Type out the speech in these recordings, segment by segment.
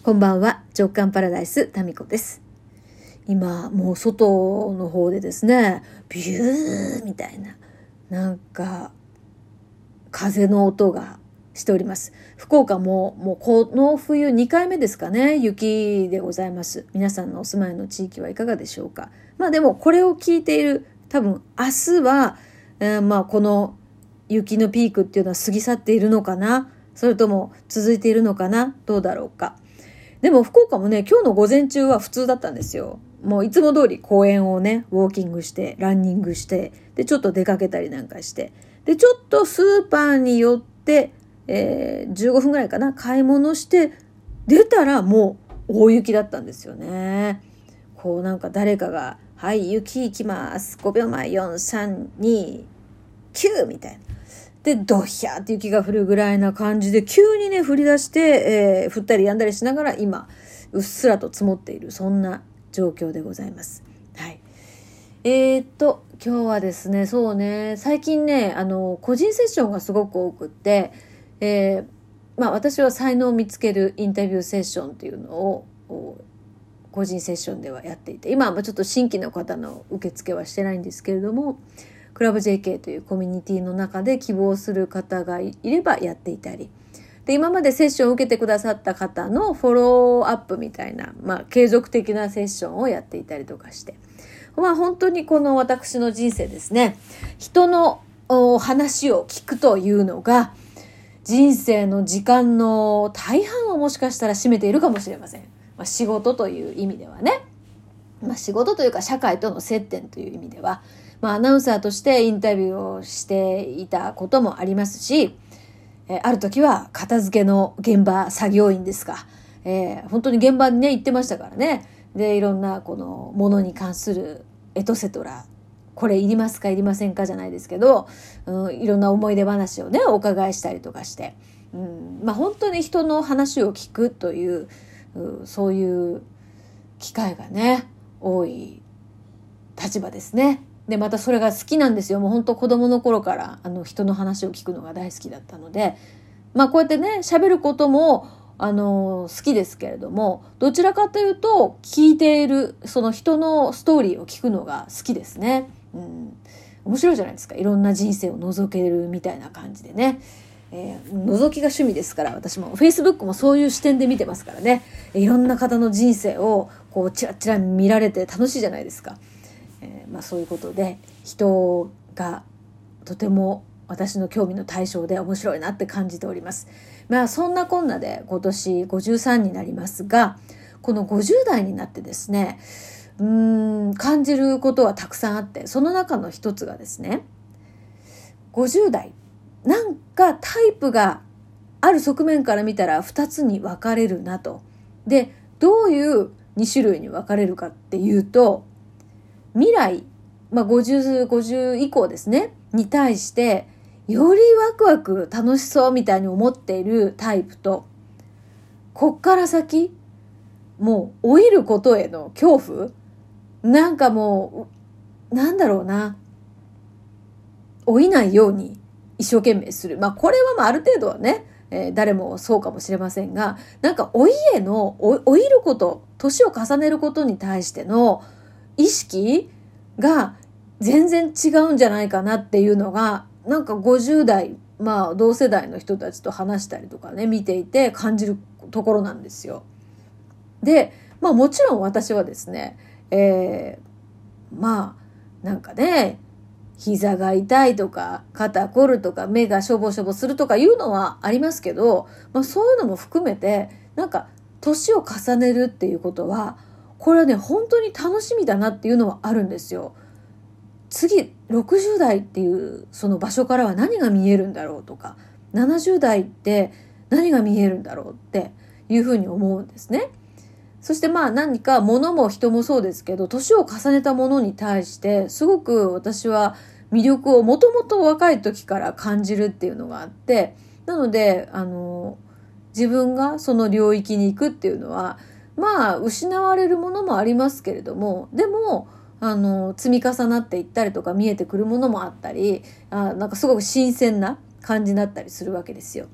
こんばんは、直感パラダイス、タミコです。今、もう外の方でですね、ビューみたいな、なんか、風の音がしております。福岡ももうこの冬2回目ですかね、雪でございます。皆さんのお住まいの地域はいかがでしょうか。まあでもこれを聞いている多分明日は、えー、まあこの雪のピークっていうのは過ぎ去っているのかなそれとも続いているのかなどうだろうか。でも福岡もね、今日の午前中は普通だったんですよ。もういつも通り公園をね、ウォーキングして、ランニングして、で、ちょっと出かけたりなんかして、で、ちょっとスーパーに寄って、えー、15分ぐらいかな、買い物して、出たらもう大雪だったんですよね。こうなんか誰かが、はい、雪行きます。5秒前、4、3、2、9みたいな。で、ドヒャーって雪が降るぐらいな感じで、急にね、降り出して、えー、降ったりやんだりしながら、今、うっすらと積もっている、そんな状況でございます。はい。えー、っと、今日はですね、そうね、最近ね、あの、個人セッションがすごく多くって、えー、まあ私は才能を見つけるインタビューセッションっていうのを、個人セッションではやっていて、今はちょっと新規の方の受付はしてないんですけれども、クラブ JK というコミュニティの中で希望する方がいればやっていたり、で、今までセッションを受けてくださった方のフォローアップみたいな、まあ、継続的なセッションをやっていたりとかして、まあ、本当にこの私の人生ですね、人の話を聞くというのが、人生の時間の大半をもしかしたら占めているかもしれません。まあ、仕事という意味ではね。まあ、仕事というか社会との接点という意味では、まあ、アナウンサーとしてインタビューをしていたこともありますし、えある時は片付けの現場作業員ですか。えー、本当に現場にね、行ってましたからね。で、いろんなこのものに関するエトセトラ、これいりますかいりませんかじゃないですけど、うん、いろんな思い出話をね、お伺いしたりとかして、うん、まあ本当に人の話を聞くという、うんそういう機会がね、多い立場ですね。で、またそれが好きなんですよ。もう本当子供の頃からあの人の話を聞くのが大好きだったので、まあこうやってね、喋ることも、あの、好きですけれども、どちらかというと、聞いている、その人のストーリーを聞くのが好きですね。うん。面白いじゃないですか。いろんな人生を覗けるみたいな感じでね。えー、覗きが趣味ですから、私も。Facebook もそういう視点で見てますからね。いろんな方の人生を、こう、チラチラ見られて楽しいじゃないですか。えー、まあ、そういうことで人がとても私の興味の対象で面白いなって感じております。まあそんなこんなで今年53になりますがこの50代になってですねうーん感じることはたくさんあってその中の一つがですね50代なんかタイプがある側面から見たら2つに分かれるなと。でどういう2種類に分かれるかっていうと未来、まあ、50、50以降ですね、に対して、よりワクワク楽しそうみたいに思っているタイプと、こっから先、もう老いることへの恐怖なんかもう、なんだろうな。老いないように一生懸命する。まあこれはまあある程度はね、えー、誰もそうかもしれませんが、なんか老いへの、老いること、年を重ねることに対しての意識が全然違うんじゃないかなっていうのが、なんか50代、まあ同世代の人たちと話したりとかね、見ていて感じるところなんですよ。で、まあもちろん私はですね、えー、まあなんかね、膝が痛いとか、肩凝るとか、目がしょぼしょぼするとかいうのはありますけど、まあそういうのも含めて、なんか年を重ねるっていうことは、これはね、本当に楽しみだなっていうのはあるんですよ。次、60代っていうその場所からは何が見えるんだろうとか、70代って何が見えるんだろうっていうふうに思うんですね。そしてまあ何か物も人もそうですけど、年を重ねたものに対してすごく私は魅力をもともと若い時から感じるっていうのがあって、なので、あの、自分がその領域に行くっていうのは、まあ失われるものもありますけれどもでもあの積み重なっていったりとか見えてくるものもあったりあなんかすごく新鮮な感じになったりするわけですよ。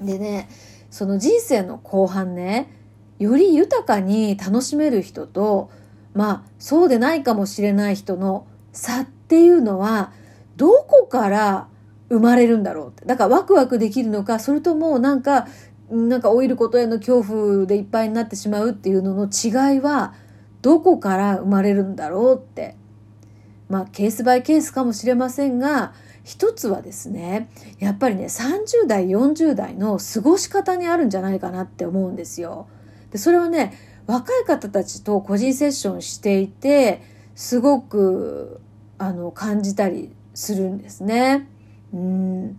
でねその人生の後半ねより豊かに楽しめる人とまあそうでないかもしれない人の差っていうのはどこから生まれるんだろうってだからワクワクできるのかそれともなんかなんか老いることへの恐怖でいっぱいになってしまうっていうのの違いはどこから生まれるんだろうってまあケースバイケースかもしれませんが一つはですねやっぱりね30代40代の過ごし方にあるんじゃないかなって思うんですよ。でそれはね若い方たちと個人セッションしていてすごくあの感じたりするんですね。うん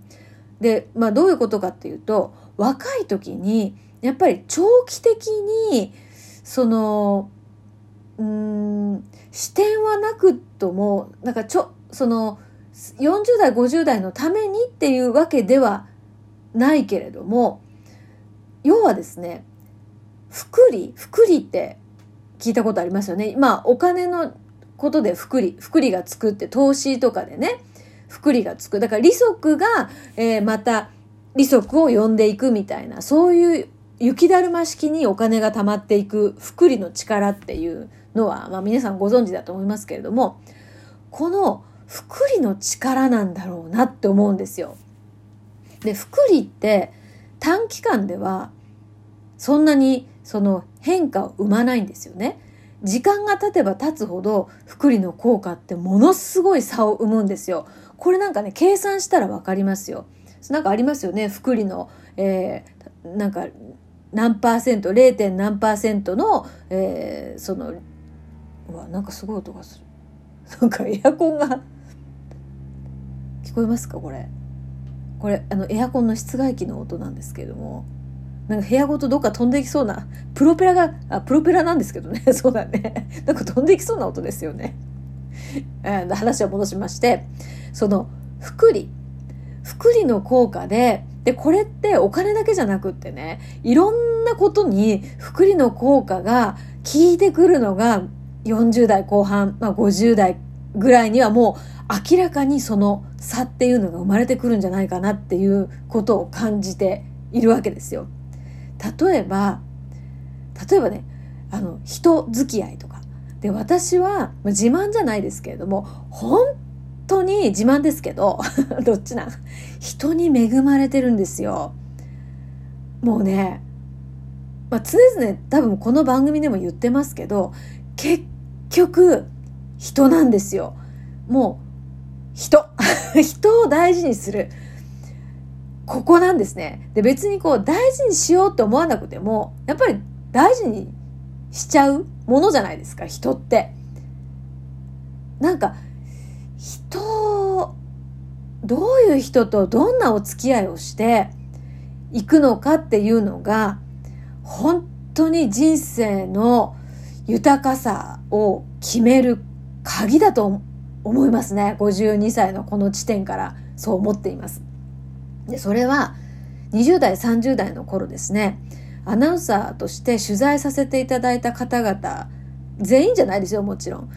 でまあどういうことかっていうと若い時にやっぱり長期的にそのうん視点はなくともなんかちょその40代50代のためにっていうわけではないけれども要はですね福利福利って聞いたことありますよね。まあお金のことで福利福利がつくって投資とかでね福利がつくだから利息が、えー、また利息を呼んでいくみたいなそういう雪だるま式にお金が貯まっていく福利の力っていうのは、まあ、皆さんご存知だと思いますけれどもこの福利の力なんだろうなって思うんですよ。で福利って短期間ではそんなにその変化を生まないんですよね。時間が経てば経つほど福利の効果ってものすごい差を生むんですよ。これなんかね計算したら分かりますよ。なんかありますよね福利の、えー、なんか何パーセント 0. 何パーセントの、えー、そのうわなんかすごい音がする。なんかエアコンが聞こえますか？これ。これあのエアコンの室外機の音なんですけれどもなんか部屋ごとどっか飛んでいきそうなプロペラがあプロペラなんですけどね そうだねなんか飛んでいきそうな音ですよね。話を戻しましてその福利福利の効果ででこれってお金だけじゃなくってねいろんなことに福利の効果が効いてくるのが40代後半、まあ、50代ぐらいにはもう明らかにその差っていうのが生まれてくるんじゃないかなっていうことを感じているわけですよ。例えば例えばねあの人付き合いとかで私は自慢じゃないですけれども本当に自慢ですけど どっちなん？人に恵まれてるんですよ。もうね、まあ、常々多分この番組でも言ってますけど結局人なんですよ。もう人 人を大事にする。ここなんですね。で、別にこう大事にしようって思わなくても、やっぱり大事にしちゃうものじゃないですか、人って。なんか、人、どういう人とどんなお付き合いをしていくのかっていうのが、本当に人生の豊かさを決める鍵だと思いますね。52歳のこの地点からそう思っています。で、それは20代、30代の頃ですね、アナウンサーとして取材させていただいた方々、全員じゃないですよ、もちろん。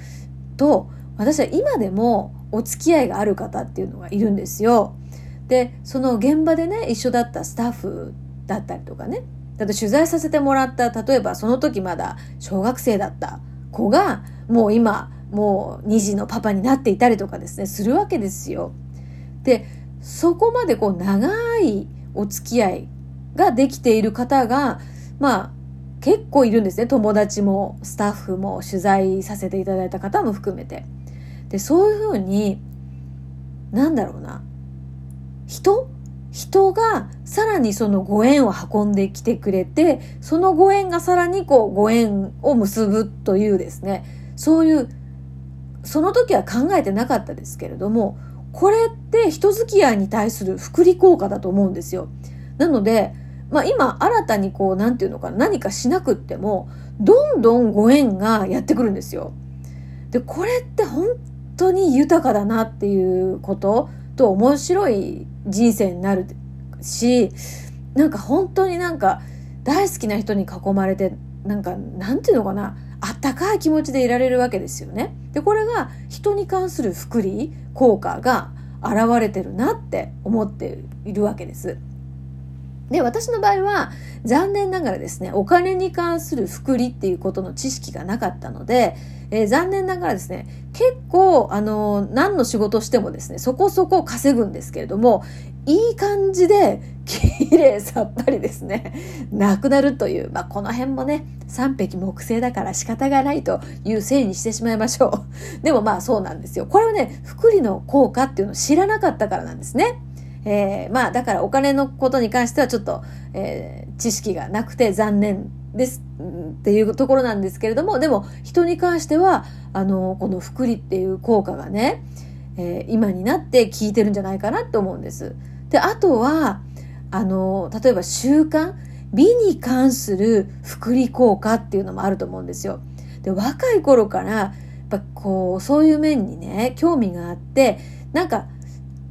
と、私は今でもお付き合いがある方っていうのがいるんですよ。で、その現場でね、一緒だったスタッフだったりとかね、だって取材させてもらった、例えばその時まだ小学生だった子が、もう今、もう2児のパパになっていたりとかですね、するわけですよ。で、そこまでこう長いお付き合いができている方が、まあ、結構いるんですね。友達もスタッフも取材させていただいた方も含めて。で、そういうふうに、なんだろうな。人？人がさらにそのご縁を運んできてくれて、そのご縁がさらにこうご縁を結ぶというですね、そういう、その時は考えてなかったですけれども、これって人付き合いに対する福利効果だと思うんですよ。なので、まあ今新たにこう、なんていうのかな、何かしなくっても、どんどんご縁がやってくるんですよ。で、これって本当に豊かだなっていうことと面白い人生になるし、なんか本当になんか大好きな人に囲まれて、なんか、なんていうのかな、あったかい気持ちでいられるわけですよね。で、これが人に関する福利、効果が現れてるなって思っているわけです。で、私の場合は、残念ながらですね、お金に関する福利っていうことの知識がなかったので、えー、残念ながらですね、結構、あのー、何の仕事してもですね、そこそこ稼ぐんですけれども、いい感じで、綺麗さっぱりですね、なくなるという、まあ、この辺もね、三匹木星だから仕方がないというせいにしてしまいましょう。でもまあそうなんですよ。これはね、福利の効果っていうのを知らなかったからなんですね。えー、まあだからお金のことに関してはちょっと、えー、知識がなくて残念ですっていうところなんですけれどもでも人に関してはあのこの福利っていう効果がね、えー、今になって効いてるんじゃないかなって思うんです。であとはあの例えば習慣美に関する福利効果っていうのもあると思うんですよ。で若い頃からやっぱこうそういう面にね興味があってなんか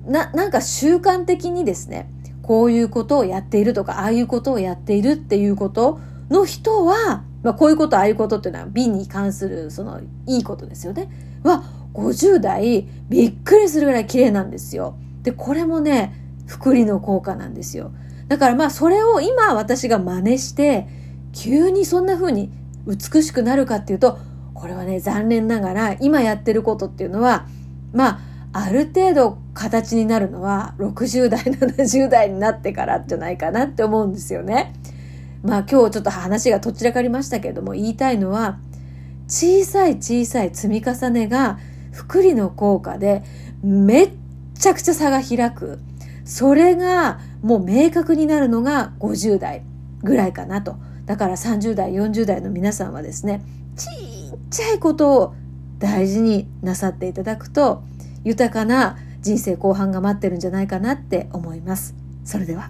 な、なんか習慣的にですね、こういうことをやっているとか、ああいうことをやっているっていうことの人は、まあ、こういうこと、ああいうことっていうのは美に関する、その、いいことですよね。は、50代、びっくりするぐらい綺麗なんですよ。で、これもね、福利の効果なんですよ。だからまあ、それを今私が真似して、急にそんな風に美しくなるかっていうと、これはね、残念ながら、今やってることっていうのは、まあ、ある程度形になるのは60代、70代になってからじゃないかなって思うんですよね。まあ今日ちょっと話がとっちらかりましたけれども言いたいのは小さい小さい積み重ねが福利の効果でめっちゃくちゃ差が開く。それがもう明確になるのが50代ぐらいかなと。だから30代、40代の皆さんはですね、ちっちゃいことを大事になさっていただくと豊かな人生後半が待ってるんじゃないかなって思います。それでは。